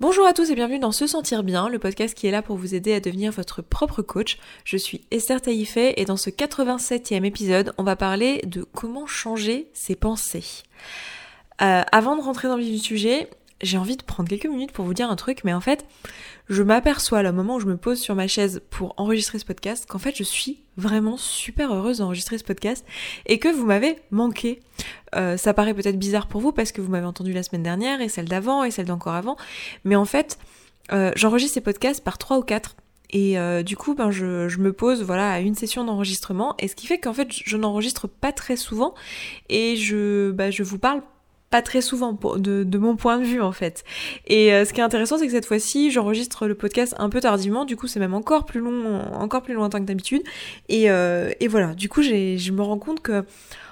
Bonjour à tous et bienvenue dans Se Sentir Bien, le podcast qui est là pour vous aider à devenir votre propre coach. Je suis Esther Taïfet et dans ce 87e épisode, on va parler de comment changer ses pensées. Euh, avant de rentrer dans le vif du sujet, j'ai envie de prendre quelques minutes pour vous dire un truc, mais en fait, je m'aperçois au moment où je me pose sur ma chaise pour enregistrer ce podcast qu'en fait je suis vraiment super heureuse d'enregistrer ce podcast et que vous m'avez manqué. Euh, ça paraît peut-être bizarre pour vous parce que vous m'avez entendu la semaine dernière et celle d'avant et celle d'encore avant, mais en fait euh, j'enregistre ces podcasts par trois ou quatre. Et euh, du coup, ben, je, je, me pose voilà à une session d'enregistrement, et ce qui fait qu'en fait, je n'enregistre pas très souvent, et je, ben, je vous parle pas très souvent de, mon point de vue en fait. Et euh, ce qui est intéressant, c'est que cette fois-ci, j'enregistre le podcast un peu tardivement, du coup c'est même encore plus long, encore plus lointain que d'habitude. Et, euh, et voilà, du coup je me rends compte que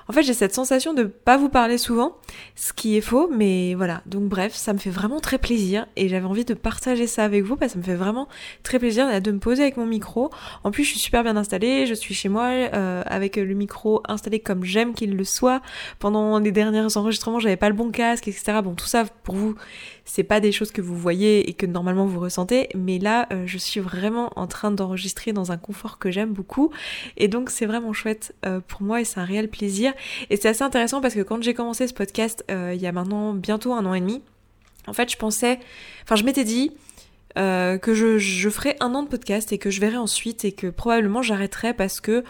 en fait, j'ai cette sensation de pas vous parler souvent, ce qui est faux, mais voilà. Donc bref, ça me fait vraiment très plaisir et j'avais envie de partager ça avec vous parce que ça me fait vraiment très plaisir de me poser avec mon micro. En plus, je suis super bien installée, je suis chez moi euh, avec le micro installé comme j'aime qu'il le soit. Pendant les derniers enregistrements, j'avais pas le bon casque, etc. Bon, tout ça pour vous, c'est pas des choses que vous voyez et que normalement vous ressentez, mais là, euh, je suis vraiment en train d'enregistrer dans un confort que j'aime beaucoup et donc c'est vraiment chouette euh, pour moi et c'est un réel plaisir. Et c'est assez intéressant parce que quand j'ai commencé ce podcast euh, il y a maintenant bientôt un an et demi, en fait je pensais, enfin je m'étais dit euh, que je, ferai un an de podcast et que je verrai ensuite et que probablement j'arrêterai parce que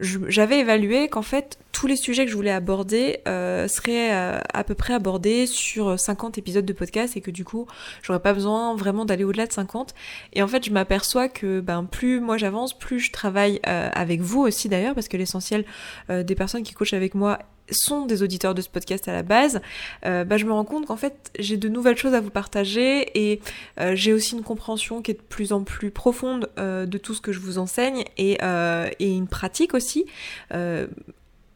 j'avais évalué qu'en fait tous les sujets que je voulais aborder euh, seraient euh, à peu près abordés sur 50 épisodes de podcast et que du coup j'aurais pas besoin vraiment d'aller au-delà de 50 et en fait je m'aperçois que ben plus moi j'avance plus je travaille avec vous aussi d'ailleurs parce que l'essentiel des personnes qui coachent avec moi sont des auditeurs de ce podcast à la base, euh, bah, je me rends compte qu'en fait j'ai de nouvelles choses à vous partager et euh, j'ai aussi une compréhension qui est de plus en plus profonde euh, de tout ce que je vous enseigne et, et une pratique aussi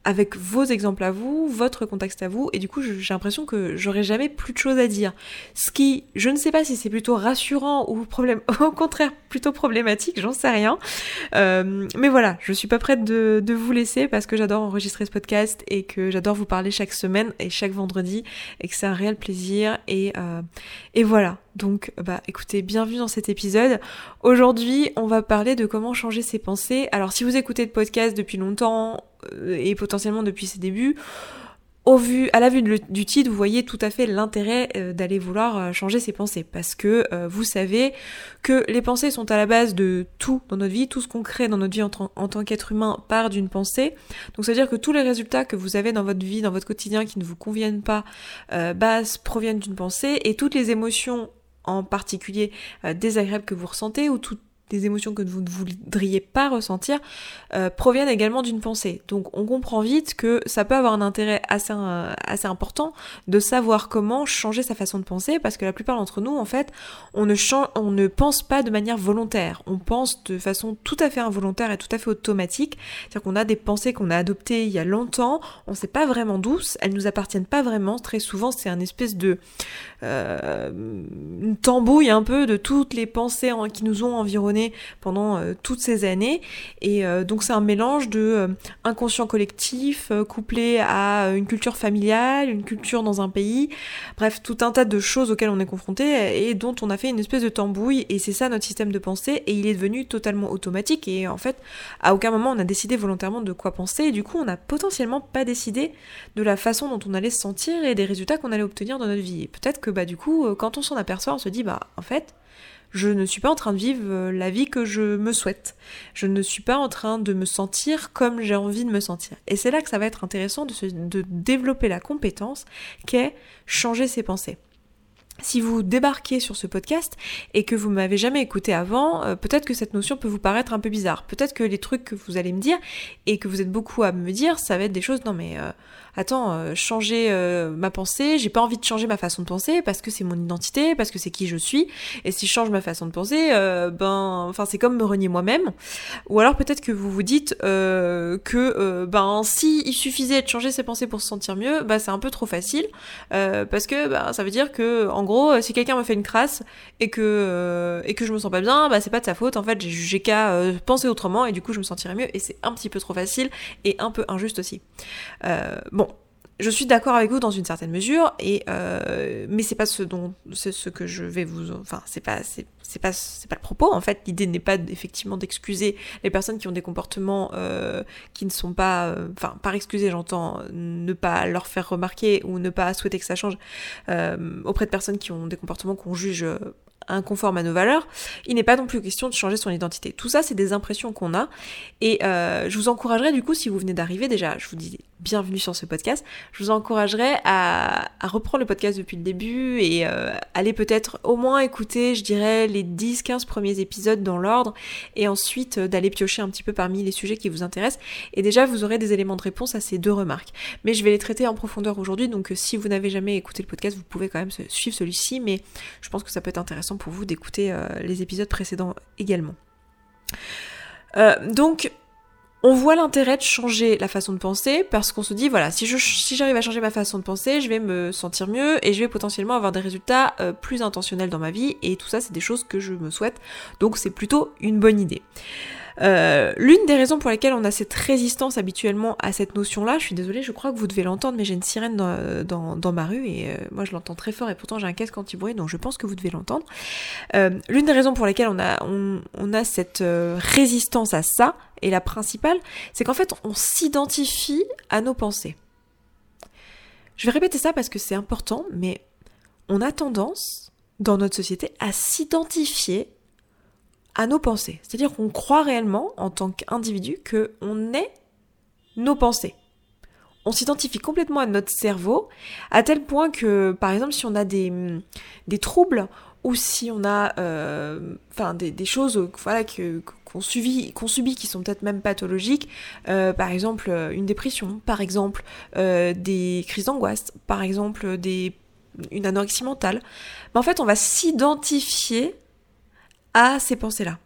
avec vos exemples à vous, votre contexte à vous, et du coup j'ai l'impression que j'aurai jamais plus de choses à dire. Ce qui, je ne sais pas si c'est plutôt rassurant ou problème, au contraire plutôt problématique, j'en sais rien. Euh, mais voilà, je suis pas prête de, vous laisser parce que j'adore enregistrer ce podcast et que j'adore vous parler chaque semaine et chaque vendredi et que c'est un réel plaisir et, euh, et voilà. Donc, bah, écoutez, bienvenue dans cet épisode. Aujourd'hui, on va parler de comment changer ses pensées. Alors, si vous écoutez le podcast depuis longtemps et potentiellement depuis ses débuts, au vu, à la vue du titre, vous voyez tout à fait l'intérêt euh, d'aller vouloir euh, changer ses pensées, parce que vous savez que les pensées sont à la base de tout dans notre vie, tout ce qu'on crée dans notre vie en, tant qu'être humain part d'une pensée. Donc c'est à dire que tous les résultats que vous avez dans votre vie, dans votre quotidien, qui ne vous conviennent pas, bah, proviennent d'une pensée, et toutes les émotions en particulier désagréables que vous ressentez, ou toutes des émotions que vous ne voudriez pas ressentir euh, proviennent également d'une pensée. Donc on comprend vite que ça peut avoir un intérêt assez, euh, assez important de savoir comment changer sa façon de penser parce que la plupart d'entre nous en fait on ne, on ne pense pas de manière volontaire, on pense de façon tout à fait involontaire et tout à fait automatique, c'est-à-dire qu'on a des pensées qu'on a adoptées il y a longtemps, on ne sait pas vraiment d'où, elles nous appartiennent pas vraiment, très souvent c'est un espèce de euh, une tambouille un peu de toutes les pensées qui nous ont pendant euh, toutes ces années. Et euh, donc c'est un mélange de euh, inconscient collectif couplé à une culture familiale, une culture dans un pays, bref, tout un tas de choses auxquelles on est confronté et dont on a fait une espèce de tambouille. Et c'est ça notre système de pensée. Et il est devenu totalement automatique. Et en fait, à aucun moment on a décidé volontairement de quoi penser. Et du coup, on n'a potentiellement pas décidé de la façon dont on allait se sentir et des résultats qu'on allait obtenir dans notre vie. Peut-être que bah du coup, quand on s'en aperçoit, on se dit bah en fait, je ne suis pas en train de vivre euh, la vie que je me souhaite. Je ne suis pas en train de me sentir comme j'ai envie de me sentir. Et c'est là que ça va être intéressant de, de développer la compétence qu'est changer ses pensées. Si vous débarquez sur ce podcast et que vous m'avez jamais écouté avant, euh, peut-être que cette notion peut vous paraître un peu bizarre. Peut-être que les trucs que vous allez me dire et que vous êtes beaucoup à me dire, ça va être des choses non mais euh, attends, euh, changer ma pensée, j'ai pas envie de changer ma façon de penser parce que c'est mon identité, parce que c'est qui je suis, et si je change ma façon de penser, ben, enfin c'est comme me renier moi-même. Ou alors peut-être que vous vous dites que ben si il suffisait de changer ses pensées pour se sentir mieux, bah c'est un peu trop facile parce que ben, ça veut dire que en gros si quelqu'un me fait une crasse et que et que je me sens pas bien, bah c'est pas de sa faute. En fait j'ai qu'à penser autrement et du coup je me sentirais mieux et c'est un petit peu trop facile et un peu injuste aussi. bon je suis d'accord avec vous dans une certaine mesure, et euh, mais c'est pas ce dont c'est ce que je vais vous, enfin c'est pas c'est pas c'est pas le propos en fait. L'idée n'est pas effectivement d'excuser les personnes qui ont des comportements euh, qui ne sont pas, euh, enfin par excuser j'entends ne pas leur faire remarquer ou ne pas souhaiter que ça change auprès de personnes qui ont des comportements qu'on juge inconforme à nos valeurs, il n'est pas non plus question de changer son identité. Tout ça, c'est des impressions qu'on a. Et euh, je vous encouragerais du coup, si vous venez d'arriver, déjà, je vous dis bienvenue sur ce podcast, je vous encouragerais à, reprendre le podcast depuis le début et euh, aller peut-être au moins écouter, je dirais, les 10-15 premiers épisodes dans l'ordre et ensuite euh, d'aller piocher un petit peu parmi les sujets qui vous intéressent. Et déjà, vous aurez des éléments de réponse à ces deux remarques. Mais je vais les traiter en profondeur aujourd'hui, donc si vous n'avez jamais écouté le podcast, vous pouvez quand même suivre celui-ci, mais je pense que ça peut être intéressant pour vous d'écouter euh, les épisodes précédents également. Euh, donc, on voit l'intérêt de changer la façon de penser parce qu'on se dit voilà si je j'arrive à changer ma façon de penser je vais me sentir mieux et je vais potentiellement avoir des résultats euh, plus intentionnels dans ma vie et tout ça c'est des choses que je me souhaite donc c'est plutôt une bonne idée. Euh, l'une des raisons pour lesquelles on a cette résistance habituellement à cette notion-là, je suis désolée, je crois que vous devez l'entendre, mais j'ai une sirène dans, ma rue et euh, moi je l'entends très fort et pourtant j'ai un casque anti-bruit donc je pense que vous devez l'entendre. Euh, l'une des raisons pour lesquelles on a, on a cette résistance à ça, et la principale, c'est qu'en fait on s'identifie à nos pensées. Je vais répéter ça parce que c'est important, mais on a tendance dans notre société à s'identifier à nos pensées. C'est-à-dire qu'on croit réellement, en tant qu'individu, qu'on est nos pensées. On s'identifie complètement à notre cerveau, à tel point que, par exemple, si on a des, des troubles, ou si on a euh, enfin, des, choses voilà, qu'on subit, qu'on subit qui sont peut-être même pathologiques, euh, par exemple une dépression, par exemple euh, des crises d'angoisse, par exemple des, une anorexie mentale, mais en fait on va s'identifier à ces pensées-là.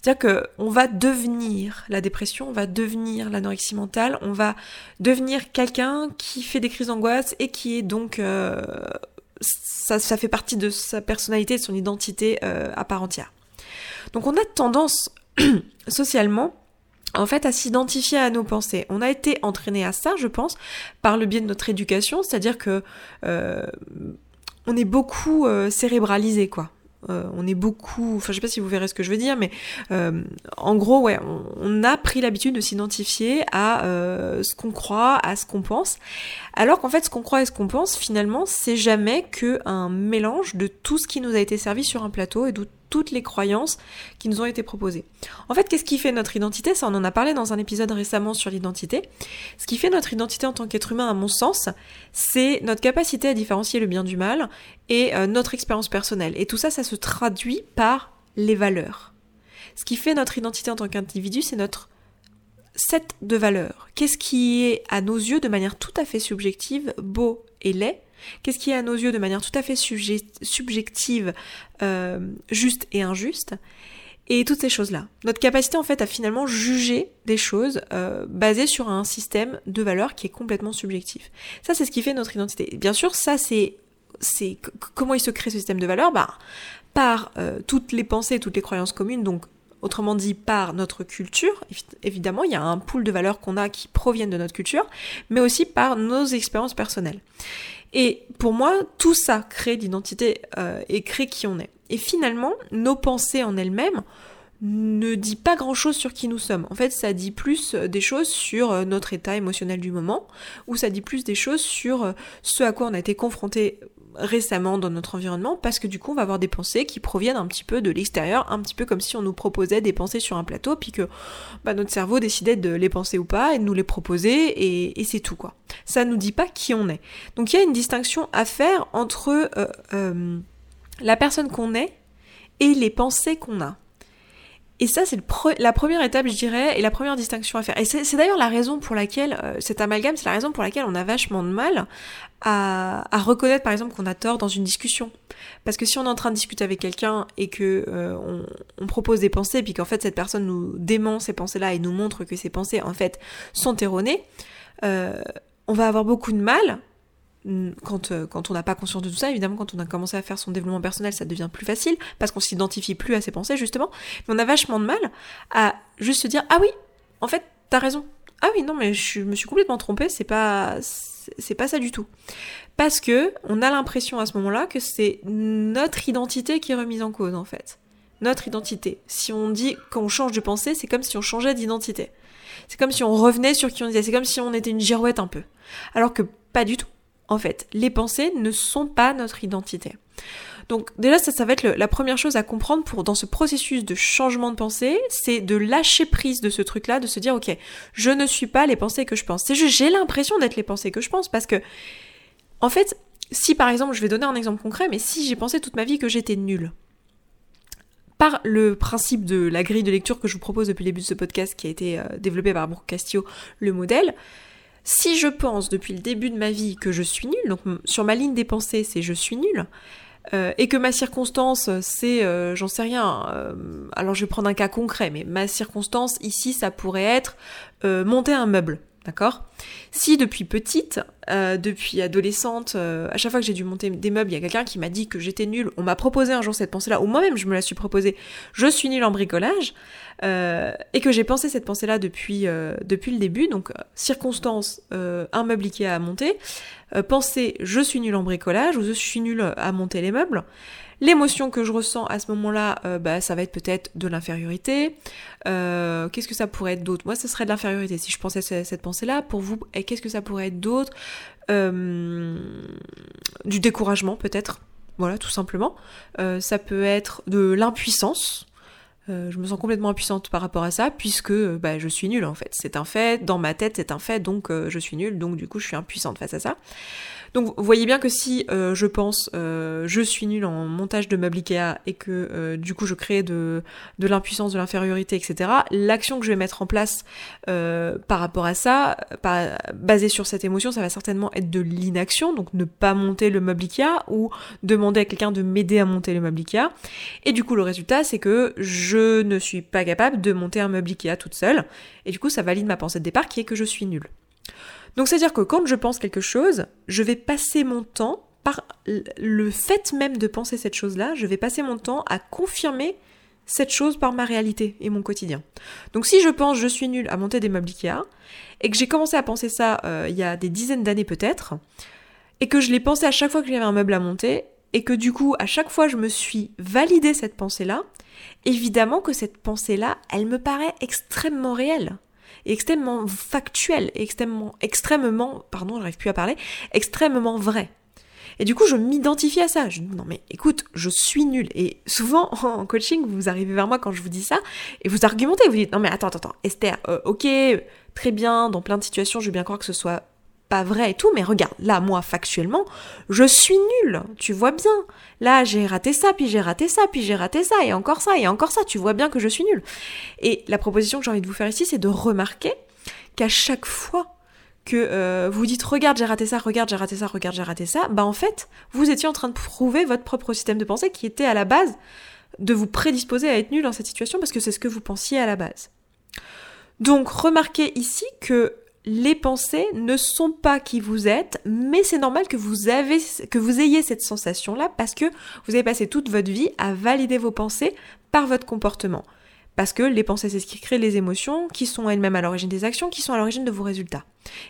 C'est-à-dire qu'on va devenir la dépression, on va devenir l'anorexie mentale, on va devenir quelqu'un qui fait des crises d'angoisse et qui est donc... Euh, ça, fait partie de sa personnalité, de son identité euh, à part entière. Donc on a tendance socialement en fait à s'identifier à nos pensées. On a été entraîné à ça, je pense, par le biais de notre éducation, c'est-à-dire que euh, on est beaucoup cérébralisé, quoi. Euh, on est beaucoup, enfin je sais pas si vous verrez ce que je veux dire, mais euh, en gros, ouais, on, a pris l'habitude de s'identifier à euh, ce qu'on croit, à ce qu'on pense, alors qu'en fait ce qu'on croit et ce qu'on pense, finalement, c'est jamais que un mélange de tout ce qui nous a été servi sur un plateau et de toutes les croyances qui nous ont été proposées. En fait, qu'est-ce qui fait notre identité? Ça, on en a parlé dans un épisode récemment sur l'identité. Ce qui fait notre identité en tant qu'être humain, à mon sens, c'est notre capacité à différencier le bien du mal et euh, notre expérience personnelle. Et tout ça, ça se traduit par les valeurs. Ce qui fait notre identité en tant qu'individu, c'est notre set de valeurs. Qu'est-ce qui est, à nos yeux, de manière tout à fait subjective, beau et laid? Qu'est-ce qui est à nos yeux de manière tout à fait subjective, euh, juste et injuste? Et toutes ces choses-là. Notre capacité en fait à finalement juger des choses euh, basées sur un système de valeurs qui est complètement subjectif. Ça c'est ce qui fait notre identité. Bien sûr, ça c'est comment il se crée ce système de valeurs? Bah, par euh, toutes les pensées, toutes les croyances communes, donc autrement dit par notre culture. Évidemment, il y a un pool de valeurs qu'on a qui proviennent de notre culture, mais aussi par nos expériences personnelles. Et pour moi, tout ça crée l'identité euh, et crée qui on est. Et finalement, nos pensées en elles-mêmes ne dit pas grand-chose sur qui nous sommes. En fait, ça dit plus euh, des choses sur euh, notre état émotionnel du moment, ou ça dit plus des choses sur ce à quoi on a été confronté récemment dans notre environnement parce que du coup on va avoir des pensées qui proviennent un petit peu de l'extérieur, un petit peu comme si on nous proposait des pensées sur un plateau puis que bah, notre cerveau décidait de les penser ou pas et de nous les proposer et, c'est tout quoi. Ça nous dit pas qui on est. Donc il y a une distinction à faire entre euh, euh, la personne qu'on est et les pensées qu'on a. Et ça, c'est la première étape, je dirais, et la première distinction à faire. Et c'est d'ailleurs la raison pour laquelle, euh, cet amalgame, c'est la raison pour laquelle on a vachement de mal à, reconnaître, par exemple, qu'on a tort dans une discussion. Parce que si on est en train de discuter avec quelqu'un et que euh, on, propose des pensées, puis qu'en fait cette personne nous dément ces pensées-là et nous montre que ces pensées, en fait, sont erronées, euh, on va avoir beaucoup de mal quand, euh, quand on n'a pas conscience de tout ça, évidemment, quand on a commencé à faire son développement personnel, ça devient plus facile, parce qu'on s'identifie plus à ses pensées, justement. Mais on a vachement de mal à juste se dire, ah oui, en fait, t'as raison. Ah oui, non, mais je me suis complètement trompée, c'est pas, C'est pas ça du tout. Parce que on a l'impression à ce moment-là que c'est notre identité qui est remise en cause en fait. Notre identité. Si on dit qu'on change de pensée, c'est comme si on changeait d'identité. C'est comme si on revenait sur qui on était. C'est comme si on était une girouette un peu. Alors que pas du tout. En fait, les pensées ne sont pas notre identité. Donc déjà ça, ça va être la première chose à comprendre pour dans ce processus de changement de pensée, c'est de lâcher prise de ce truc-là, de se dire ok, je ne suis pas les pensées que je pense. C'est juste j'ai l'impression d'être les pensées que je pense parce que en fait, si par exemple, je vais donner un exemple concret, mais si j'ai pensé toute ma vie que j'étais nulle, par le principe de la grille de lecture que je vous propose depuis le début de ce podcast qui a été euh, développé par Brooke Castillo, le modèle, si je pense depuis le début de ma vie que je suis nulle, donc sur ma ligne des pensées c'est je suis nulle, euh, et que ma circonstance, c'est, euh, j'en sais rien, euh, alors je vais prendre un cas concret, mais ma circonstance ici, ça pourrait être monter un meuble. D'accord? Si depuis petite, euh, depuis adolescente, euh, à chaque fois que j'ai dû monter des meubles, il y a quelqu'un qui m'a dit que j'étais nulle, on m'a proposé un jour cette pensée-là, ou moi-même je me la suis proposée, je suis nulle en bricolage, euh, et que j'ai pensé cette pensée-là depuis, depuis le début, donc circonstance, un meuble Ikea à monter, penser je suis nulle en bricolage, ou je suis nulle à monter les meubles, L'émotion que je ressens à ce moment-là, euh, bah, ça va être peut-être de l'infériorité. Euh, qu'est-ce que ça pourrait être d'autre? Moi, ce serait de l'infériorité. Si je pensais cette pensée-là, pour vous, qu'est-ce que ça pourrait être d'autre? Euh, Du découragement, peut-être. Voilà, tout simplement. ça peut être de l'impuissance. Je me sens complètement impuissante par rapport à ça, puisque bah, je suis nulle en fait. C'est un fait, dans ma tête c'est un fait, donc je suis nulle, donc du coup je suis impuissante face à ça. Donc vous voyez bien que si euh, je pense euh, je suis nulle en montage de meubles Ikea et que euh, du coup je crée de, de l'impuissance, de l'infériorité, etc., l'action que je vais mettre en place par rapport à ça, basée sur cette émotion, ça va certainement être de l'inaction, donc ne pas monter le meuble Ikea ou demander à quelqu'un de m'aider à monter le meuble Ikea. Et du coup le résultat c'est que je ne suis pas capable de monter un meuble Ikea toute seule. Et du coup ça valide ma pensée de départ qui est que je suis nulle. Donc c'est-à-dire que quand je pense quelque chose, je vais passer mon temps, par le fait même de penser cette chose-là, je vais passer mon temps à confirmer cette chose par ma réalité et mon quotidien. Donc si je pense je suis nulle à monter des meubles Ikea, et que j'ai commencé à penser ça euh, il y a des dizaines d'années peut-être, et que je l'ai pensé à chaque fois que j'avais un meuble à monter, et que du coup à chaque fois je me suis validé cette pensée-là, évidemment que cette pensée-là, elle me paraît extrêmement réelle extrêmement factuel, extrêmement, extrêmement, pardon, j'arrive plus à parler, extrêmement vrai. Et du coup, je m'identifie à ça. Je dis, non mais écoute, je suis nulle. Et souvent, en coaching, vous arrivez vers moi quand je vous dis ça, et vous argumentez, vous dites, non mais attends, attends, attends, Esther, euh, ok, très bien, dans plein de situations, je veux bien croire que ce soit pas vrai et tout, mais regarde, là, moi, factuellement, je suis nulle, tu vois bien. Là, j'ai raté ça, puis j'ai raté ça, puis j'ai raté ça, et encore ça, et encore ça, tu vois bien que je suis nulle. Et la proposition que j'ai envie de vous faire ici, c'est de remarquer qu'à chaque fois que euh, vous dites regarde j'ai raté ça, regarde j'ai raté ça, regarde j'ai raté ça, bah en fait vous étiez en train de prouver votre propre système de pensée qui était à la base de vous prédisposer à être nul dans cette situation parce que c'est ce que vous pensiez à la base. Donc remarquez ici que les pensées ne sont pas qui vous êtes, mais c'est normal que vous, ayez cette sensation-là parce que vous avez passé toute votre vie à valider vos pensées par votre comportement. Parce que les pensées, c'est ce qui crée les émotions, qui sont elles-mêmes à l'origine des actions, qui sont à l'origine de vos résultats.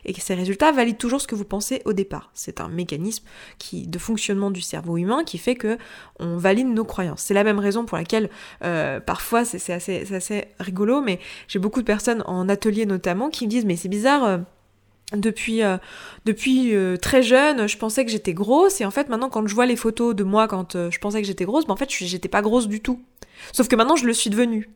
Et que ces résultats valident toujours ce que vous pensez au départ. C'est un mécanisme qui, de fonctionnement du cerveau humain qui fait que on valide nos croyances. C'est la même raison pour laquelle, euh, parfois, c'est assez, assez, rigolo, mais j'ai beaucoup de personnes en atelier notamment qui me disent, mais c'est bizarre, euh, depuis euh, depuis très jeune, je pensais que j'étais grosse et en fait maintenant quand je vois les photos de moi quand je pensais que j'étais grosse, ben en fait j'étais pas grosse du tout. Sauf que maintenant je le suis devenue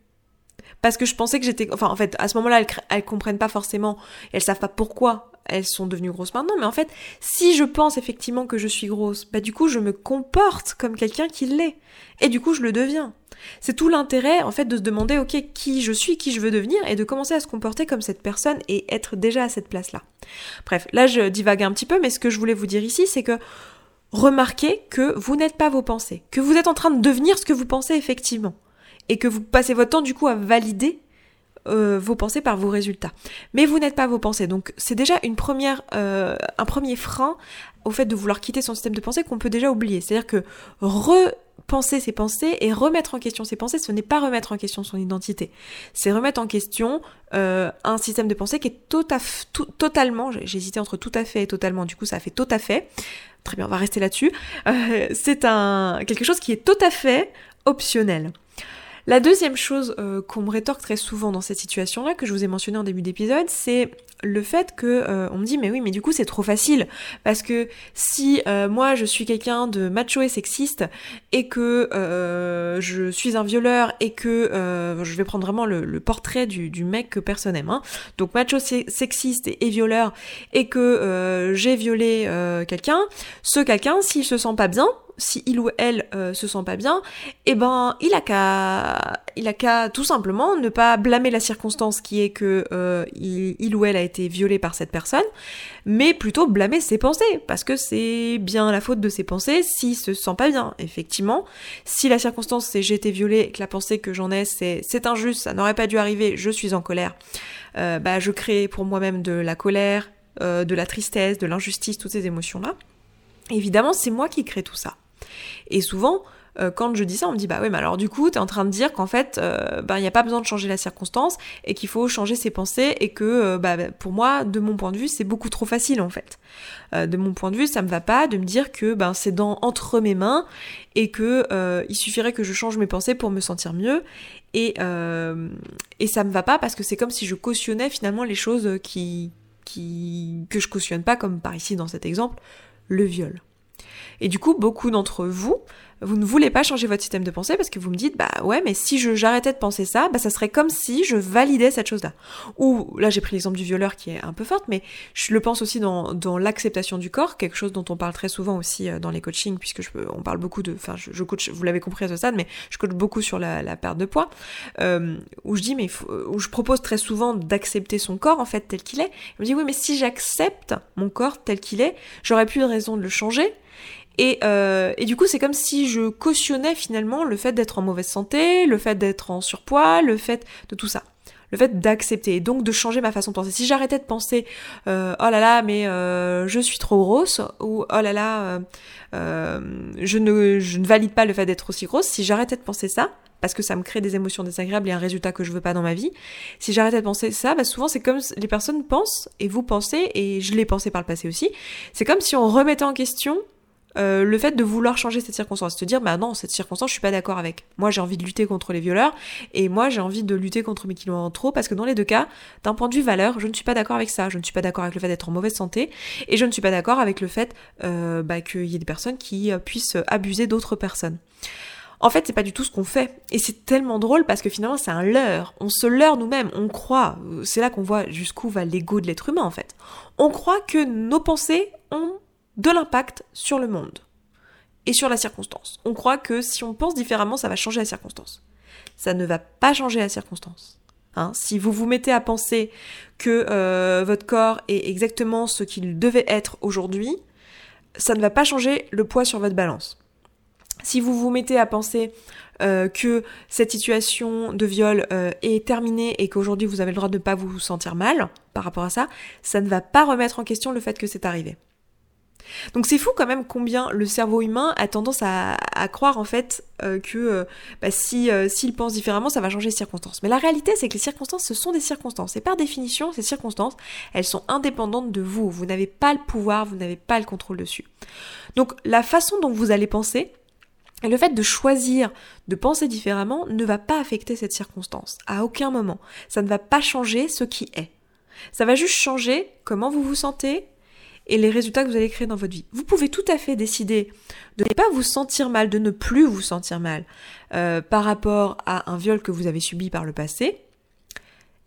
parce que je pensais que j'étais enfin en fait à ce moment-là elles, elles comprennent pas forcément elles savent pas pourquoi elles sont devenues grosses maintenant mais en fait si je pense effectivement que je suis grosse bah du coup je me comporte comme quelqu'un qui l'est. Et du coup je le deviens. C'est tout l'intérêt en fait de se demander ok qui je suis qui je veux devenir et de commencer à se comporter comme cette personne et être déjà à cette place là bref là je divague un petit peu mais ce que je voulais vous dire ici c'est que remarquez que vous n'êtes pas vos pensées que vous êtes en train de devenir ce que vous pensez effectivement et que vous passez votre temps du coup à valider euh, vos pensées par vos résultats. Mais vous n'êtes pas vos pensées, donc c'est déjà une première, euh, un premier frein au fait de vouloir quitter son système de pensée qu'on peut déjà oublier. C'est-à-dire que penser ses pensées et remettre en question ses pensées, ce n'est pas remettre en question son identité. C'est remettre en question euh, un système de pensée qui est totalement, j'ai hésité entre tout à fait et totalement, du coup ça fait tout à fait. Très bien, on va rester là-dessus. C'est un quelque chose qui est tout à fait optionnel. La deuxième chose euh, qu'on me rétorque très souvent dans cette situation-là, que je vous ai mentionné en début d'épisode, c'est le fait que euh, on me dit mais oui mais du coup c'est trop facile parce que si euh, moi je suis quelqu'un de macho et sexiste et que je suis un violeur et que je vais prendre vraiment le, portrait du, mec que personne aime hein. donc macho sexiste et, et, violeur et que j'ai violé quelqu'un ce quelqu'un s'il se sent pas bien si il ou elle euh, se sent pas bien, eh ben il a qu'à il a qu'à tout simplement ne pas blâmer la circonstance qui est que euh, il, ou elle a été violé par cette personne, mais plutôt blâmer ses pensées parce que c'est bien la faute de ses pensées s'il se sent pas bien. Effectivement, si la circonstance c'est j'ai été violé et que la pensée que j'en ai c'est c'est injuste, ça n'aurait pas dû arriver, je suis en colère, euh, bah je crée pour moi-même de la colère, de la tristesse, de l'injustice, toutes ces émotions là. Évidemment, c'est moi qui crée tout ça. Et souvent, euh, quand je dis ça, on me dit bah oui, mais alors du coup, t'es en train de dire qu'en fait, euh, bah, il n'y a pas besoin de changer la circonstance et qu'il faut changer ses pensées et que euh, bah, pour moi, de mon point de vue, c'est beaucoup trop facile en fait. de mon point de vue, ça me va pas de me dire que ben c'est dans entre mes mains et que il suffirait que je change mes pensées pour me sentir mieux et et ça me va pas parce que c'est comme si je cautionnais finalement les choses qui que je cautionne pas comme par ici dans cet exemple le viol. Et du coup, beaucoup d'entre vous, vous ne voulez pas changer votre système de pensée parce que vous me dites, bah ouais, mais si j'arrêtais de penser ça, bah ça serait comme si je validais cette chose-là. Ou là, j'ai pris l'exemple du violeur qui est un peu forte, mais je le pense aussi dans, dans l'acceptation du corps, quelque chose dont on parle très souvent aussi euh, dans les coachings, puisque je, on parle beaucoup de, enfin, je, coach, vous l'avez compris à ce stade, mais je coach beaucoup sur la, la perte de poids, euh, où je dis, mais où je propose très souvent d'accepter son corps en fait tel qu'il est. Je me dit, oui, mais si j'accepte mon corps tel qu'il est, j'aurais plus de raison de le changer euh, et, du coup, c'est comme si je cautionnais finalement le fait d'être en mauvaise santé, le fait d'être en surpoids, le fait de tout ça. Le fait d'accepter et donc de changer ma façon de penser. Si j'arrêtais de penser euh, oh là là mais euh, je suis trop grosse ou oh là là je, ne, je ne valide pas le fait d'être aussi grosse, si j'arrêtais de penser ça, parce que ça me crée des émotions désagréables et un résultat que je veux pas dans ma vie. Si j'arrêtais de penser ça, bah souvent c'est comme les personnes pensent et vous pensez et je l'ai pensé par le passé aussi. C'est comme si on remettait en question euh, le fait de vouloir changer cette circonstance, te dire bah non cette circonstance je suis pas d'accord avec. Moi j'ai envie de lutter contre les violeurs et moi j'ai envie de lutter contre mes kilos en trop parce que dans les deux cas, d'un point de vue valeur, je ne suis pas d'accord avec ça. Je ne suis pas d'accord avec le fait d'être en mauvaise santé et je ne suis pas d'accord avec le fait euh, bah, qu'il y ait des personnes qui euh, puissent abuser d'autres personnes. En fait, c'est pas du tout ce qu'on fait. Et c'est tellement drôle parce que finalement, c'est un leurre. On se leurre nous-mêmes. On croit. C'est là qu'on voit jusqu'où va l'ego de l'être humain, en fait. On croit que nos pensées ont de l'impact sur le monde et sur la circonstance. On croit que si on pense différemment, ça va changer la circonstance. Ça ne va pas changer la circonstance. Hein. si vous vous mettez à penser que euh, votre corps est exactement ce qu'il devait être aujourd'hui, ça ne va pas changer le poids sur votre balance. Si vous vous mettez à penser euh, que cette situation de viol euh, est terminée et qu'aujourd'hui vous avez le droit de ne pas vous sentir mal par rapport à ça, ça ne va pas remettre en question le fait que c'est arrivé. Donc c'est fou quand même combien le cerveau humain a tendance à, croire en fait euh, que euh, bah, si euh, s'il pense différemment, ça va changer les circonstances. Mais la réalité, c'est que les circonstances, ce sont des circonstances. Et par définition, ces circonstances, elles sont indépendantes de vous. Vous n'avez pas le pouvoir, vous n'avez pas le contrôle dessus. Donc la façon dont vous allez penser, et le fait de choisir de penser différemment ne va pas affecter cette circonstance, à aucun moment. Ça ne va pas changer ce qui est. Ça va juste changer comment vous vous sentez, et les résultats que vous allez créer dans votre vie. Vous pouvez tout à fait décider de ne pas vous sentir mal, de ne plus vous sentir mal euh, par rapport à un viol que vous avez subi par le passé,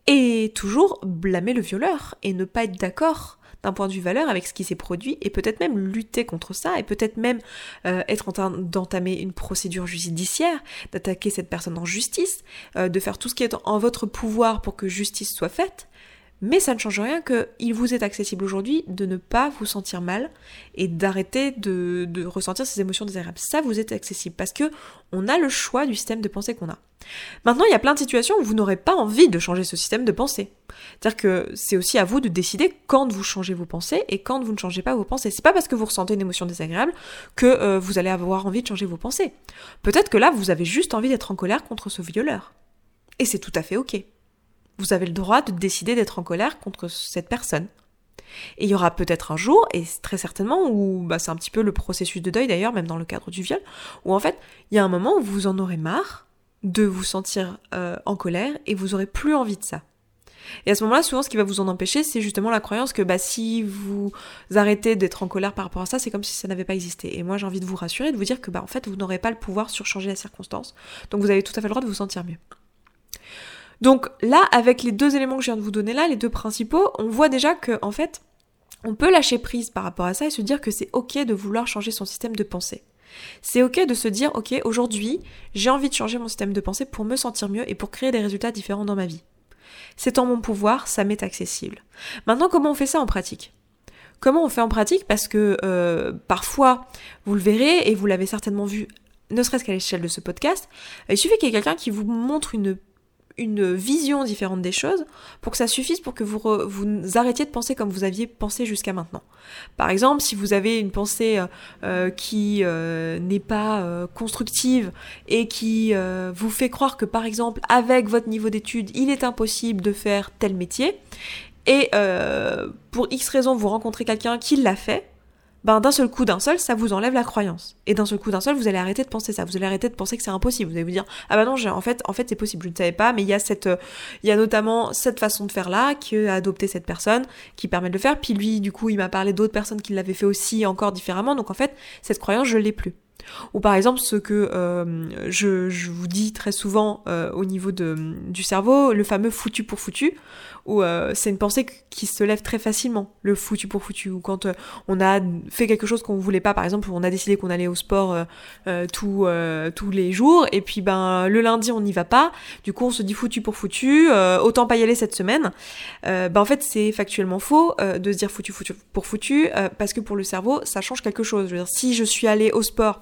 et toujours blâmer le violeur et ne pas être d'accord d'un point de vue valeur avec ce qui s'est produit et peut-être même lutter contre ça et peut-être même euh, être en train d'entamer une procédure judiciaire, d'attaquer cette personne en justice, euh, de faire tout ce qui est en votre pouvoir pour que justice soit faite, Mais ça ne change rien qu'il vous est accessible aujourd'hui de ne pas vous sentir mal et d'arrêter de, ressentir ces émotions désagréables. Ça vous est accessible parce que on a le choix du système de pensée qu'on a. Maintenant, il y a plein de situations où vous n'aurez pas envie de changer ce système de pensée. C'est-à-dire que c'est aussi à vous de décider quand vous changez vos pensées et quand vous ne changez pas vos pensées. C'est pas parce que vous ressentez une émotion désagréable que euh, vous allez avoir envie de changer vos pensées. Peut-être que là, vous avez juste envie d'être en colère contre ce violeur. Et c'est tout à fait ok. Vous avez le droit de décider d'être en colère contre cette personne. Et il y aura peut-être un jour, et très certainement, où bah, c'est un petit peu le processus de deuil d'ailleurs, même dans le cadre du viol, où en fait, il y a un moment où vous en aurez marre de vous sentir euh, en colère et vous aurez plus envie de ça. Et à ce moment-là, souvent, ce qui va vous en empêcher, c'est justement la croyance que bah, si vous arrêtez d'être en colère par rapport à ça, c'est comme si ça n'avait pas existé. Et moi, j'ai envie de vous rassurer, de vous dire que bah, en fait, vous n'aurez pas le pouvoir sur changer la circonstance. Donc, vous avez tout à fait le droit de vous sentir mieux. Donc là, avec les deux éléments que je viens de vous donner là, les deux principaux, on voit déjà que en fait, on peut lâcher prise par rapport à ça et se dire que c'est ok de vouloir changer son système de pensée. C'est ok de se dire, ok, aujourd'hui, j'ai envie de changer mon système de pensée pour me sentir mieux et pour créer des résultats différents dans ma vie. C'est en mon pouvoir, ça m'est accessible. Maintenant, comment on fait ça en pratique? Comment on fait en pratique? Parce que euh, parfois, vous le verrez et vous l'avez certainement vu, ne serait-ce qu'à l'échelle de ce podcast, il suffit qu'il y ait quelqu'un qui vous montre une une vision différente des choses pour que ça suffise pour que vous, vous arrêtiez de penser comme vous aviez pensé jusqu'à maintenant. Par exemple, si vous avez une pensée euh, euh, qui euh, n'est pas constructive et qui vous fait croire que par exemple avec votre niveau d'études il est impossible de faire tel métier et pour X raison vous rencontrez quelqu'un qui l'a fait, ben d'un seul coup d'un seul, ça vous enlève la croyance. Et d'un seul coup d'un seul, vous allez arrêter de penser ça. Vous allez arrêter de penser que c'est impossible. Vous allez vous dire ah bah non, en fait, en fait c'est possible. Je ne savais pas, mais il y a cette, euh, il y a notamment cette façon de faire là qui a adopté cette personne, qui permet de le faire. Puis lui, du coup, il m'a parlé d'autres personnes qui l'avaient fait aussi encore différemment. Donc en fait, cette croyance, je l'ai plus. Ou par exemple ce que euh, je, je, vous dis très souvent euh, au niveau de, du cerveau, le fameux foutu pour foutu où euh, c'est une pensée qui se lève très facilement, le foutu pour foutu, ou quand euh, on a fait quelque chose qu'on voulait pas, par exemple, on a décidé qu'on allait au sport euh, tous tous les jours, et puis ben le lundi on n'y va pas, du coup on se dit foutu pour foutu, autant pas y aller cette semaine. ben en fait c'est factuellement faux de se dire foutu, pour foutu, parce que pour le cerveau ça change quelque chose. Si je suis allée au sport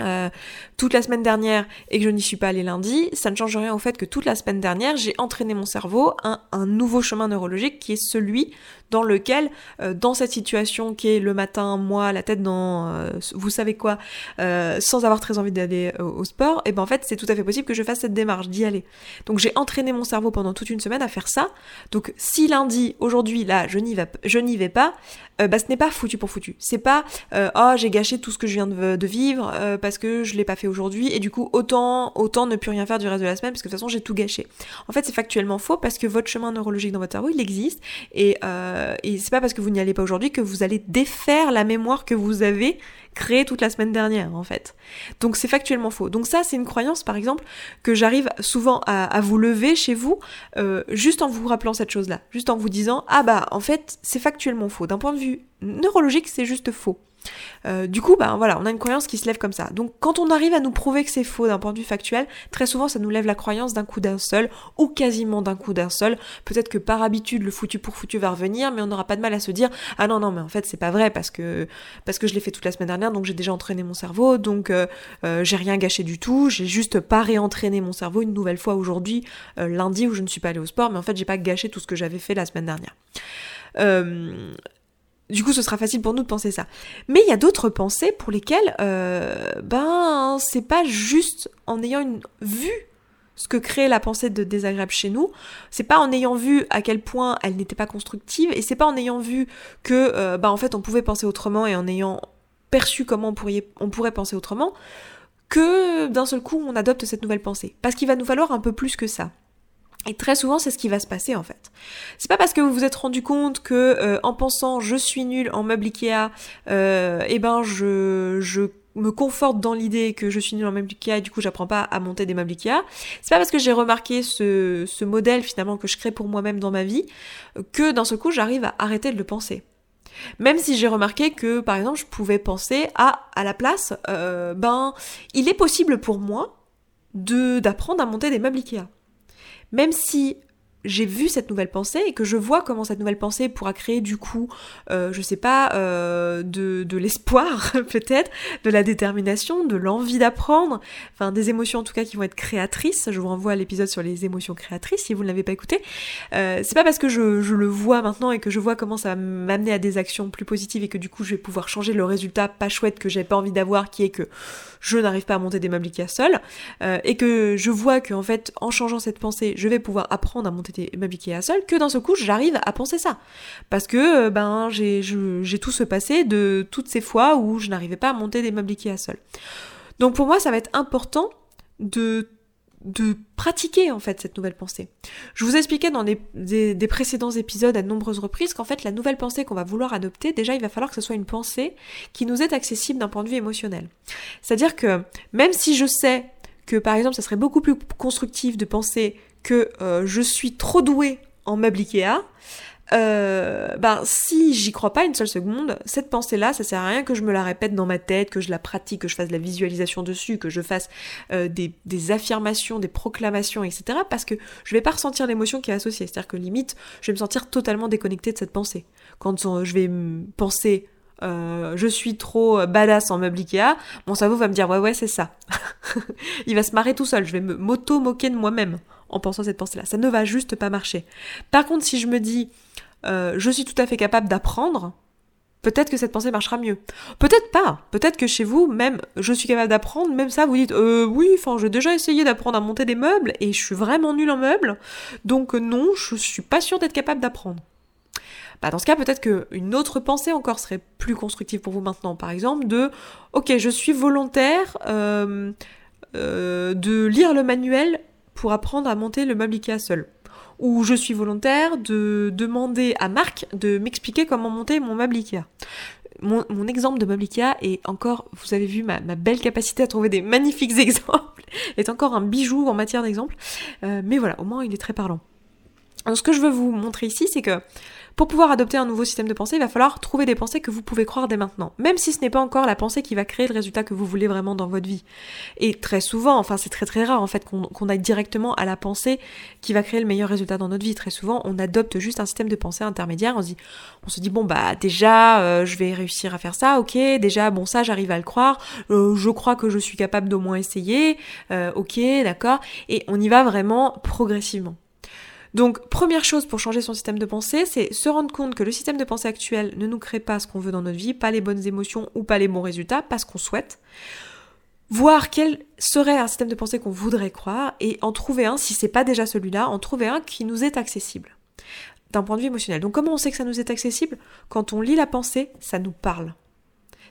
euh, toute la semaine dernière et que je n'y suis pas allée lundi, ça ne change rien au fait que toute la semaine dernière, j'ai entraîné mon cerveau à un nouveau chemin neurologique qui est celui dans lequel, euh, dans cette situation qui est le matin, moi, la tête dans euh, vous savez quoi, sans avoir très envie d'aller au sport, et ben en fait c'est tout à fait possible que je fasse cette démarche d'y aller. Donc j'ai entraîné mon cerveau pendant toute une semaine à faire ça. Donc si lundi, aujourd'hui, là, je n'y vais, pas, bah ce n'est pas foutu pour foutu. C'est pas oh j'ai gâché tout ce que je viens de, vivre parce que je l'ai pas fait aujourd'hui et du coup autant autant ne plus rien faire du reste de la semaine parce que de toute façon j'ai tout gâché. En fait c'est factuellement faux parce que votre chemin neurologique dans votre cerveau il existe et, euh, et c'est pas parce que vous n'y allez pas aujourd'hui que vous allez défaire la mémoire que vous avez créée toute la semaine dernière en fait. Donc c'est factuellement faux. Donc ça c'est une croyance par exemple que j'arrive souvent à, vous lever chez vous euh, juste en vous rappelant cette chose là, juste en vous disant ah bah en fait c'est factuellement faux. D'un point de vue neurologique c'est juste faux. Euh, du coup, bah voilà, on a une croyance qui se lève comme ça. Donc quand on arrive à nous prouver que c'est faux d'un point de vue factuel, très souvent ça nous lève la croyance d'un coup d'un seul, ou quasiment d'un coup d'un seul. Peut-être que par habitude le foutu pour foutu va revenir, mais on n'aura pas de mal à se dire ah non non mais en fait c'est pas vrai parce que parce que je l'ai fait toute la semaine dernière, donc j'ai déjà entraîné mon cerveau, donc euh, euh, j'ai rien gâché du tout, j'ai juste pas réentraîné mon cerveau une nouvelle fois aujourd'hui, lundi où je ne suis pas allée au sport, mais en fait j'ai pas gâché tout ce que j'avais fait la semaine dernière. Du coup, ce sera facile pour nous de penser ça. Mais il y a d'autres pensées pour lesquelles, euh, ben, c'est pas juste en ayant une vue ce que crée la pensée de désagréable chez nous. C'est pas en ayant vu à quel point elle n'était pas constructive, et c'est pas en ayant vu que, euh, ben, en fait, on pouvait penser autrement et en ayant perçu comment on pourrait penser autrement, que d'un seul coup on adopte cette nouvelle pensée. Parce qu'il va nous falloir un peu plus que ça. Et très souvent, c'est ce qui va se passer en fait. C'est pas parce que vous vous êtes rendu compte que euh, en pensant je suis nul en meuble Ikea, euh, eh ben je, je me conforte dans l'idée que je suis nul en meuble Ikea et du coup j'apprends pas à monter des meubles Ikea. C'est pas parce que j'ai remarqué ce, ce modèle finalement que je crée pour moi-même dans ma vie que d'un seul coup j'arrive à arrêter de le penser. Même si j'ai remarqué que, par exemple, je pouvais penser à, à la place, euh, ben, il est possible pour moi de d'apprendre à monter des meubles Ikea même si j'ai vu cette nouvelle pensée et que je vois comment cette nouvelle pensée pourra créer du coup, euh, je sais pas, euh, de, de l'espoir peut-être, de la détermination, de l'envie d'apprendre, enfin des émotions en tout cas qui vont être créatrices. Je vous renvoie à l'épisode sur les émotions créatrices si vous ne l'avez pas écouté. Euh, c'est pas parce que je, je, le vois maintenant et que je vois comment ça va m'amener à des actions plus positives et que du coup je vais pouvoir changer le résultat pas chouette que j'ai pas envie d'avoir, qui est que je n'arrive pas à monter des meubles Ikea seul, euh, et que je vois que en fait en changeant cette pensée, je vais pouvoir apprendre à monter m'habiller à seul, que d'un seul coup j'arrive à penser ça. Parce que euh, ben j'ai tout ce passé de toutes ces fois où je n'arrivais pas à monter des meubles Ikea seul. Donc pour moi ça va être important de de pratiquer en fait cette nouvelle pensée. Je vous expliquais dans des, des, précédents épisodes à de nombreuses reprises qu'en fait la nouvelle pensée qu'on va vouloir adopter, déjà il va falloir que ce soit une pensée qui nous est accessible d'un point de vue émotionnel. C'est-à-dire que même si je sais que par exemple ça serait beaucoup plus constructif de penser que euh, je suis trop douée en meuble Ikea, euh, ben si j'y crois pas une seule seconde, cette pensée-là, ça sert à rien que je me la répète dans ma tête, que je la pratique, que je fasse de la visualisation dessus, que je fasse euh, des, affirmations, des proclamations, etc. Parce que je vais pas ressentir l'émotion qui est associée. C'est-à-dire que limite, je vais me sentir totalement déconnectée de cette pensée. Quand je vais penser je suis trop badass en meuble Ikea, mon cerveau va me dire ouais ouais c'est ça. Il va se marrer tout seul, je vais m'auto-moquer de moi-même en pensant cette pensée-là. Ça ne va juste pas marcher. Par contre, si je me dis euh, je suis tout à fait capable d'apprendre, peut-être que cette pensée marchera mieux. Peut-être pas. Peut-être que chez vous, même je suis capable d'apprendre, même ça, vous dites euh, oui, enfin j'ai déjà essayé d'apprendre à monter des meubles et je suis vraiment nul en meubles, donc non, je suis pas sûre d'être capable d'apprendre. Bah dans ce cas, peut-être qu'une autre pensée encore serait plus constructive pour vous maintenant. Par exemple, de ok, je suis volontaire euh, euh, de lire le manuel pour apprendre à monter le meuble Ikea seul. Ou je suis volontaire de demander à Marc de m'expliquer comment monter mon meuble Ikea. Mon, exemple de meuble Ikea est encore, vous avez vu ma, belle capacité à trouver des magnifiques exemples, est encore un bijou en matière d'exemples. Euh, mais voilà, au moins il est très parlant. Alors, ce que je veux vous montrer ici, c'est que pour pouvoir adopter un nouveau système de pensée, il va falloir trouver des pensées que vous pouvez croire dès maintenant, même si ce n'est pas encore la pensée qui va créer le résultat que vous voulez vraiment dans votre vie. Et très souvent, enfin c'est très très rare en fait qu'on aille directement à la pensée qui va créer le meilleur résultat dans notre vie. Très souvent, on adopte juste un système de pensée intermédiaire. On se dit, bon bah déjà euh, je vais réussir à faire ça, ok. Déjà bon ça j'arrive à le croire. Euh, je crois que je suis capable d'au moins essayer, euh, ok, d'accord. Et on y va vraiment progressivement. Donc, première chose pour changer son système de pensée, c'est se rendre compte que le système de pensée actuel ne nous crée pas ce qu'on veut dans notre vie, pas les bonnes émotions ou pas les bons résultats, pas ce qu'on souhaite. Voir quel serait un système de pensée qu'on voudrait croire et en trouver un, si c'est pas déjà celui-là, en trouver un qui nous est accessible d'un point de vue émotionnel. Donc comment on sait que ça nous est accessible? Quand on lit la pensée, ça nous parle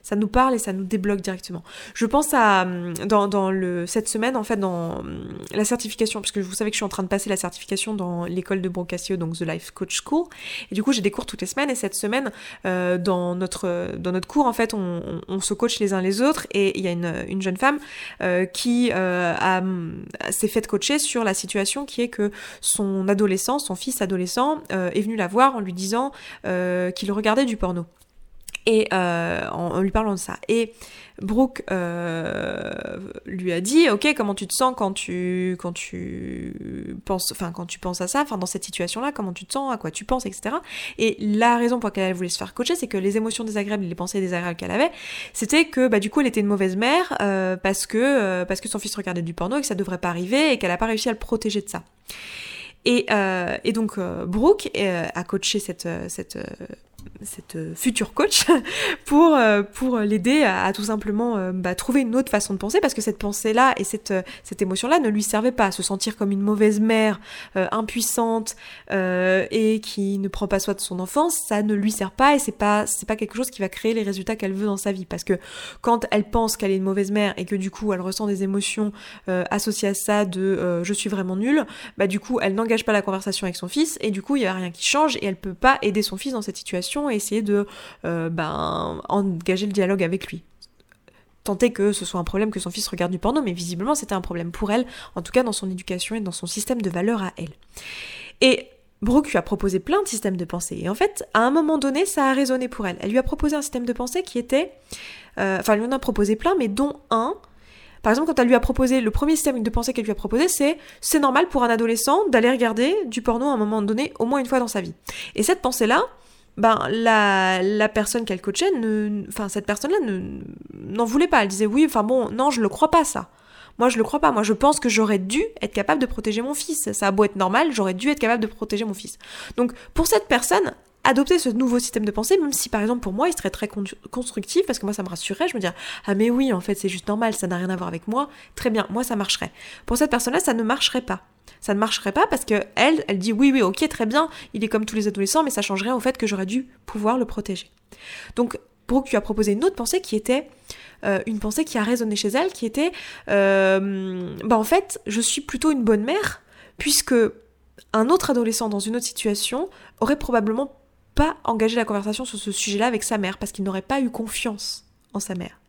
ça nous parle et ça nous débloque directement. Je pense à hum, dans, dans le cette semaine en fait dans hum, la certification parce que vous savez que je suis en train de passer la certification dans l'école de Brocassio donc The Life Coach School. Et du coup j'ai des cours toutes les semaines. Et cette semaine euh, dans notre dans notre cours en fait on, on, se coach les uns les autres. Et il y a une, une jeune femme euh, qui euh, hum, s'est faite coacher sur la situation qui est que son adolescent son fils adolescent euh, est venu la voir en lui disant qu'il regardait du porno et euh, en, lui parlant de ça. Et Brooke euh, lui a dit ok comment tu te sens quand tu quand tu penses enfin quand tu penses à ça enfin dans cette situation là comment tu te sens à quoi tu penses etc et la raison pour laquelle elle voulait se faire coacher c'est que les émotions désagréables les pensées désagréables qu'elle avait c'était que bah du coup elle était une mauvaise mère euh, parce que parce que son fils regardait du porno et que ça devrait pas arriver et qu'elle a pas réussi à le protéger de ça et, et donc Brooke a coaché cette, cette cette euh, future coach pour euh, pour l'aider à, tout simplement euh, bah, trouver une autre façon de penser. Parce que cette pensée là et cette cette émotion là ne lui servait pas. Se sentir comme une mauvaise mère impuissante et qui ne prend pas soin de son enfance ça ne lui sert pas. Et c'est pas c'est pas quelque chose qui va créer les résultats qu'elle veut dans sa vie. Parce que quand elle pense qu'elle est une mauvaise mère et que du coup elle ressent des émotions associées à ça de je suis vraiment nulle bah du coup elle n'engage pas la conversation avec son fils. Et du coup il y a rien qui change et elle peut pas aider son fils dans cette situation essayer de euh, ben, engager le dialogue avec lui tenter que ce soit un problème que son fils regarde du porno, mais visiblement c'était un problème pour elle, en tout cas dans son éducation et dans son système de valeurs à elle. Et Brooke lui a proposé plein de systèmes de pensée, et en fait, à un moment donné, ça a résonné pour elle. Elle lui a proposé un système de pensée qui était... Euh, enfin, elle lui en a proposé plein, mais dont un Par exemple, quand elle lui a proposé, le premier système de pensée qu'elle lui a proposé, c'est c'est normal pour un adolescent d'aller regarder du porno à un moment donné, au moins une fois dans sa vie. Et cette pensée-là, ben la, la personne qu'elle coachait, ne, enfin cette personne-là n'en voulait pas. Elle disait oui, enfin bon, non, je le crois pas ça. Moi, je le crois pas. Moi, je pense que j'aurais dû être capable de protéger mon fils. Ça a beau être normal, j'aurais dû être capable de protéger mon fils. Donc, pour cette personne, adopter ce nouveau système de pensée, même si par exemple pour moi il serait très constructif, parce que moi ça me rassurerait, je me dirais ah mais oui en fait c'est juste normal, ça n'a rien à voir avec moi, très bien, moi ça marcherait. Pour cette personne-là ça ne marcherait pas. Ça ne marcherait pas parce que elle, elle dit oui oui ok très bien, il est comme tous les adolescents, mais ça changerait au fait que j'aurais dû pouvoir le protéger. Donc Brooke lui a proposé une autre pensée qui était euh, une pensée qui a résonné chez elle, qui était euh, bah en fait je suis plutôt une bonne mère puisque un autre adolescent dans une autre situation aurait probablement pas engager la conversation sur ce sujet-là avec sa mère parce qu'il n'aurait pas eu confiance en sa mère.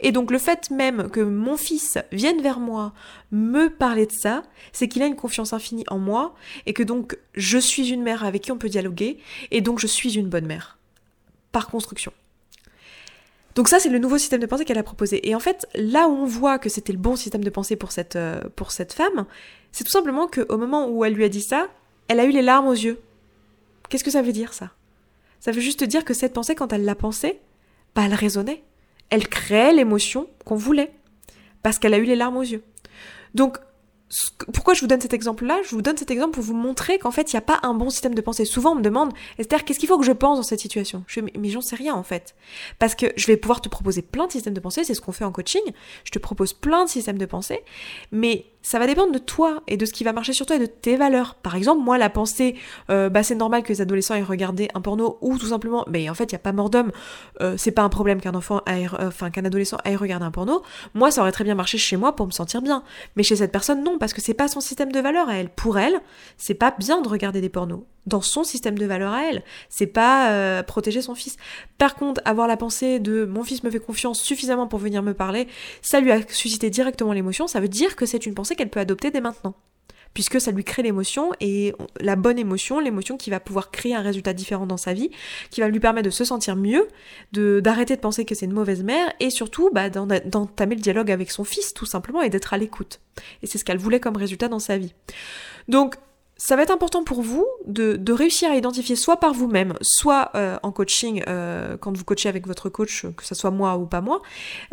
Et donc le fait même que mon fils vienne vers moi me parler de ça, c'est qu'il a une confiance infinie en moi et que donc je suis une mère avec qui on peut dialoguer et donc je suis une bonne mère. Par construction. Donc ça, c'est le nouveau système de pensée qu'elle a proposé. Et en fait, là où on voit que c'était le bon système de pensée pour cette, euh, pour cette femme, c'est tout simplement qu'au moment où elle lui a dit ça, elle a eu les larmes aux yeux. Qu'est-ce que ça veut dire ça? Ça veut juste dire que cette pensée, quand elle l'a pensée, bah, elle résonnait. Elle créait l'émotion qu'on voulait. Parce qu'elle a eu les larmes aux yeux. Donc, pourquoi je vous donne cet exemple-là? Je vous donne cet exemple pour vous montrer qu'en fait, il n'y a pas un bon système de pensée. Souvent, on me demande, Esther, qu'est-ce qu'il faut que je pense dans cette situation? Je fais, mais j'en sais rien en fait. Parce que je vais pouvoir te proposer plein de systèmes de pensée, c'est ce qu'on fait en coaching. Je te propose plein de systèmes de pensée, mais ça va dépendre de toi et de ce qui va marcher sur toi et de tes valeurs. Par exemple, moi, la pensée, euh, bah c'est normal que les adolescents aient regardé un porno ou tout simplement, mais en fait, il y a pas mort d'homme. Euh, c'est pas un problème qu'un enfant, aille, euh, enfin qu'un adolescent aille regarder un porno. Moi, ça aurait très bien marché chez moi pour me sentir bien, mais chez cette personne, non, parce que c'est pas son système de valeurs à elle. Pour elle, c'est pas bien de regarder des pornos dans son système de valeurs à elle. C'est pas euh, protéger son fils. Par contre, avoir la pensée de mon fils me fait confiance suffisamment pour venir me parler, ça lui a suscité directement l'émotion, ça veut dire que c'est une pensée qu'elle peut adopter dès maintenant. Puisque ça lui crée l'émotion et la bonne émotion, l'émotion qui va pouvoir créer un résultat différent dans sa vie, qui va lui permettre de se sentir mieux, de d'arrêter de penser que c'est une mauvaise mère et surtout bah, d'entamer le dialogue avec son fils tout simplement et d'être à l'écoute. Et c'est ce qu'elle voulait comme résultat dans sa vie. Donc ça va être important pour vous de, de réussir à identifier soit par vous-même, soit euh, en coaching, euh, quand vous coachez avec votre coach, que ce soit moi ou pas moi,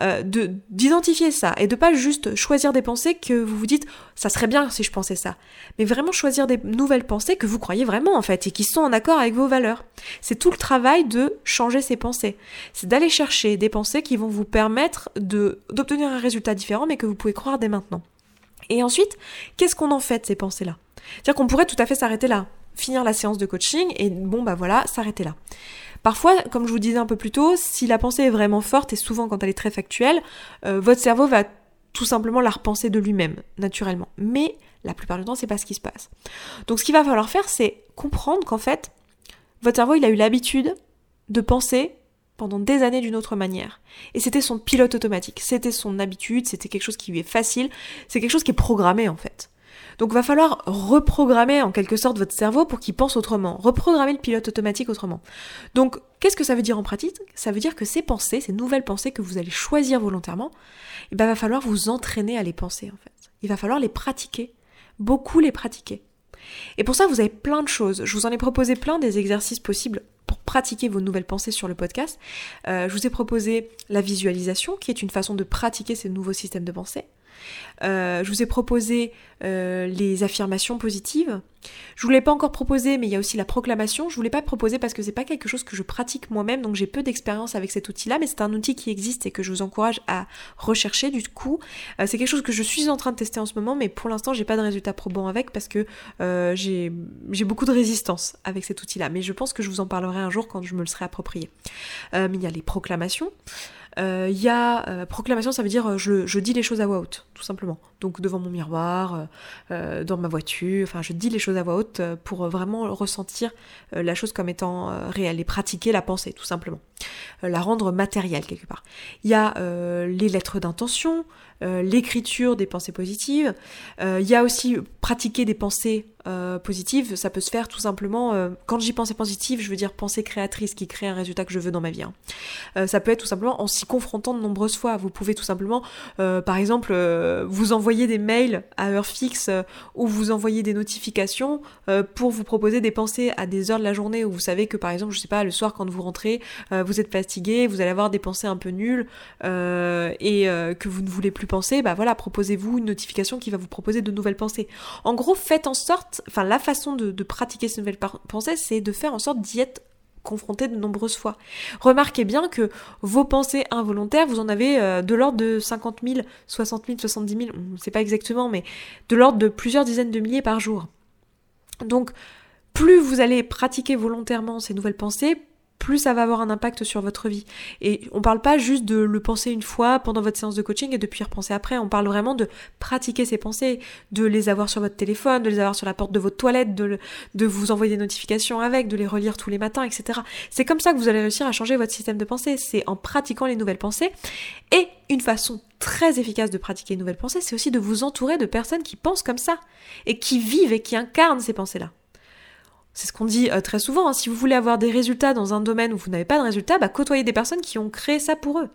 euh, de d'identifier ça et de pas juste choisir des pensées que vous vous dites ça serait bien si je pensais ça, mais vraiment choisir des nouvelles pensées que vous croyez vraiment en fait et qui sont en accord avec vos valeurs. C'est tout le travail de changer ces pensées. C'est d'aller chercher des pensées qui vont vous permettre d'obtenir un résultat différent mais que vous pouvez croire dès maintenant. Et ensuite, qu'est-ce qu'on en fait de ces pensées-là? C'est-à-dire qu'on pourrait tout à fait s'arrêter là, finir la séance de coaching et bon bah voilà, s'arrêter là. Parfois, comme je vous disais un peu plus tôt, si la pensée est vraiment forte, et souvent quand elle est très factuelle, euh, votre cerveau va tout simplement la repenser de lui-même, naturellement. Mais la plupart du temps, c'est pas ce qui se passe. Donc ce qu'il va falloir faire, c'est comprendre qu'en fait, votre cerveau, il a eu l'habitude de penser pendant des années d'une autre manière. Et c'était son pilote automatique, c'était son habitude, c'était quelque chose qui lui est facile, c'est quelque chose qui est programmé en fait. Donc va falloir reprogrammer en quelque sorte votre cerveau pour qu'il pense autrement, reprogrammer le pilote automatique autrement. Donc qu'est-ce que ça veut dire en pratique? Ça veut dire que ces pensées, ces nouvelles pensées que vous allez choisir volontairement, il eh ben, va falloir vous entraîner à les penser en fait. Il va falloir les pratiquer, beaucoup les pratiquer. Et pour ça, vous avez plein de choses. Je vous en ai proposé plein des exercices possibles pour pratiquer vos nouvelles pensées sur le podcast. Euh, je vous ai proposé la visualisation, qui est une façon de pratiquer ces nouveaux systèmes de pensée. Euh, je vous ai proposé euh, les affirmations positives. Je vous l'ai pas encore proposé, mais il y a aussi la proclamation. Je vous l'ai pas proposé parce que c'est pas quelque chose que je pratique moi-même, donc j'ai peu d'expérience avec cet outil-là, mais c'est un outil qui existe et que je vous encourage à rechercher. Du coup, euh, c'est quelque chose que je suis en train de tester en ce moment, mais pour l'instant, j'ai pas de résultats probants avec parce que j'ai beaucoup de résistance avec cet outil-là. Mais je pense que je vous en parlerai un jour quand je me le serai approprié. mais il y a les proclamations. Il y a proclamation, ça veut dire je, je dis les choses à voix haute tout simplement. Donc devant mon miroir, dans ma voiture, enfin je dis les choses à voix haute pour vraiment ressentir la chose comme étant réelle et pratiquer la pensée tout simplement. la rendre matérielle quelque part. Il y a les lettres d'intention, l'écriture des pensées positives, il y a aussi pratiquer des pensées euh, positive, ça peut se faire tout simplement, euh, quand j'y pensée positive, je veux dire pensée créatrice qui crée un résultat que je veux dans ma vie. Hein. Euh, ça peut être tout simplement en s'y confrontant de nombreuses fois. Vous pouvez tout simplement, par exemple, vous envoyer des mails à heure fixe ou vous envoyer des notifications pour vous proposer des pensées à des heures de la journée où vous savez que par exemple, je sais pas, le soir quand vous rentrez, vous êtes fatigué, vous allez avoir des pensées un peu nulles et que vous ne voulez plus penser, bah voilà, proposez-vous une notification qui va vous proposer de nouvelles pensées. En gros, faites en sorte enfin la façon de, pratiquer ces nouvelles pensées, c'est de faire en sorte d'y être confronté de nombreuses fois. Remarquez bien que vos pensées involontaires, vous en avez euh, de l'ordre de 50 000, 60 000, 70 000, on ne sait pas exactement, mais de l'ordre de plusieurs dizaines de milliers par jour. Donc, plus vous allez pratiquer volontairement ces nouvelles pensées, plus ça va avoir un impact sur votre vie. Et on parle pas juste de le penser une fois pendant votre séance de coaching et de puis repenser après. On parle vraiment de pratiquer ces pensées, de les avoir sur votre téléphone, de les avoir sur la porte de votre toilette, de, de vous envoyer des notifications avec, de les relire tous les matins, etc. C'est comme ça que vous allez réussir à changer votre système de pensée. C'est en pratiquant les nouvelles pensées. Et une façon très efficace de pratiquer une nouvelle pensée, c'est aussi de vous entourer de personnes qui pensent comme ça et qui vivent et qui incarnent ces pensées-là. C'est ce qu'on dit euh, très souvent. Hein. Si vous voulez avoir des résultats dans un domaine où vous n'avez pas de résultats, bah, côtoyez des personnes qui ont créé ça pour eux.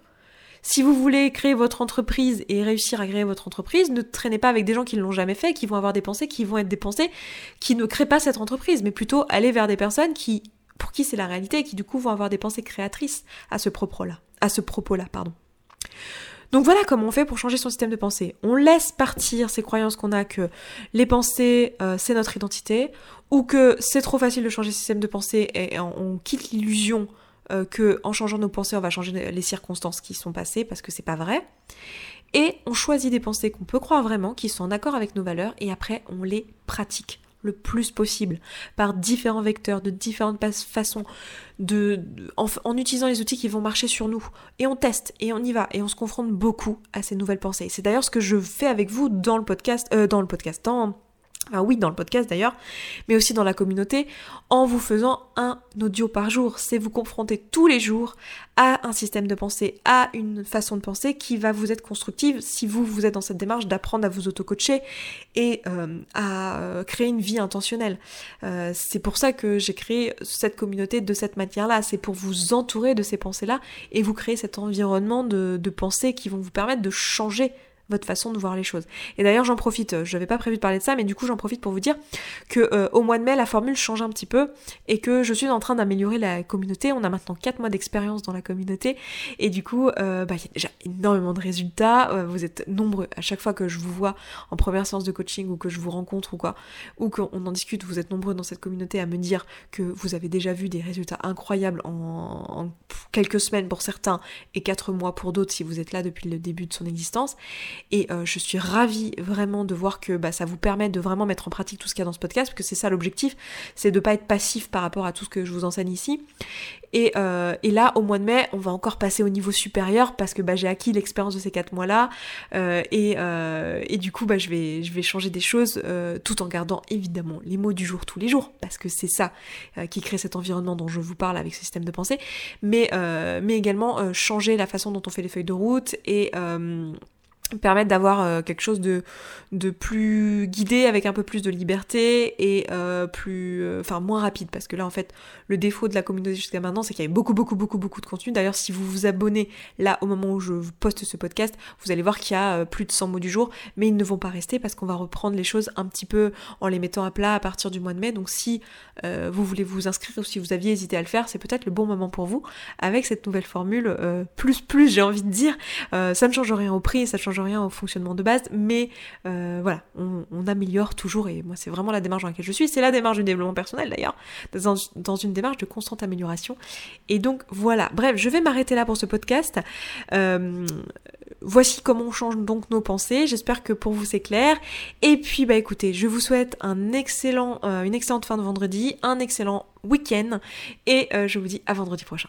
Si vous voulez créer votre entreprise et réussir à créer votre entreprise, ne traînez pas avec des gens qui ne l'ont jamais fait, qui vont avoir des pensées, qui vont être des pensées qui ne créent pas cette entreprise, mais plutôt aller vers des personnes qui, pour qui c'est la réalité et qui du coup vont avoir des pensées créatrices à ce propos-là. À ce propos-là, pardon. Donc voilà comment on fait pour changer son système de pensée. On laisse partir ces croyances qu'on a que les pensées, euh, c'est notre identité, ou que c'est trop facile de changer ce système de pensée et on, quitte l'illusion euh, que en changeant nos pensées, on va changer les circonstances qui sont passées parce que c'est pas vrai. Et on choisit des pensées qu'on peut croire vraiment, qui sont en accord avec nos valeurs, et après on les pratique plus possible par différents vecteurs, de différentes façons, de, en, utilisant les outils qui vont marcher sur nous. Et on teste, et on y va, et on se confronte beaucoup à ces nouvelles pensées. C'est d'ailleurs ce que je fais avec vous dans le podcast, euh, dans le podcast, dans ah oui, dans le podcast d'ailleurs, mais aussi dans la communauté, en vous faisant un audio par jour. C'est vous confronter tous les jours à un système de pensée, à une façon de penser qui va vous être constructive si vous, vous êtes dans cette démarche d'apprendre à vous auto-coacher et euh, à créer une vie intentionnelle. Euh, c'est pour ça que j'ai créé cette communauté de cette matière-là. C'est pour vous entourer de ces pensées-là et vous créer cet environnement de pensées qui vont vous permettre de changer votre façon de voir les choses. Et d'ailleurs, j'en profite, euh, je n'avais pas prévu de parler de ça, mais du coup, j'en profite pour vous dire que euh, au mois de mai, la formule change un petit peu et que je suis en train d'améliorer la communauté. On a maintenant 4 mois d'expérience dans la communauté et du coup, euh, bah, il y a déjà énormément de résultats. vous êtes nombreux à chaque fois que je vous vois en première séance de coaching ou que je vous rencontre ou quoi, ou qu'on en discute, vous êtes nombreux dans cette communauté à me dire que vous avez déjà vu des résultats incroyables en, en quelques semaines pour certains et 4 mois pour d'autres si vous êtes là depuis le début de son existence. Et euh, je suis ravie vraiment de voir que bah, ça vous permet de vraiment mettre en pratique tout ce qu'il y a dans ce podcast, parce que c'est ça l'objectif, c'est de pas être passif par rapport à tout ce que je vous enseigne ici. Et, euh, et, là, au mois de mai, on va encore passer au niveau supérieur parce que bah, j'ai acquis l'expérience de ces quatre mois-là. Euh, et, euh, et, du coup, bah, je, vais, je vais changer des choses euh, tout en gardant évidemment les mots du jour tous les jours parce que c'est ça euh, qui crée cet environnement dont je vous parle avec ce système de pensée. Mais, mais également changer la façon dont on fait les feuilles de route et permettre d'avoir euh, quelque chose de, de plus guidé avec un peu plus de liberté et euh, plus euh, enfin moins rapide. Parce que là en fait le défaut de la communauté jusqu'à maintenant c'est qu'il y avait beaucoup beaucoup beaucoup beaucoup de contenu. D'ailleurs si vous vous abonnez là au moment où je poste ce podcast vous allez voir qu'il y a plus de 100 mots du jour. Mais ils ne vont pas rester parce qu'on va reprendre les choses un petit peu en les mettant à plat à partir du mois de mai. Donc si vous voulez vous inscrire ou si vous aviez hésité à le faire c'est peut-être le bon moment pour vous. Avec cette nouvelle formule plus plus j'ai envie de dire ça ne change rien au prix ça ne change rien au fonctionnement de base, mais euh, voilà, on, améliore toujours, et moi c'est vraiment la démarche dans laquelle je suis, c'est la démarche du développement personnel d'ailleurs, dans, une démarche de constante amélioration. Et donc voilà, bref, je vais m'arrêter là pour ce podcast. Euh, voici comment on change donc nos pensées, j'espère que pour vous c'est clair. Et puis bah écoutez, je vous souhaite un excellent, euh, une excellente fin de vendredi, un excellent week-end, et je vous dis à vendredi prochain.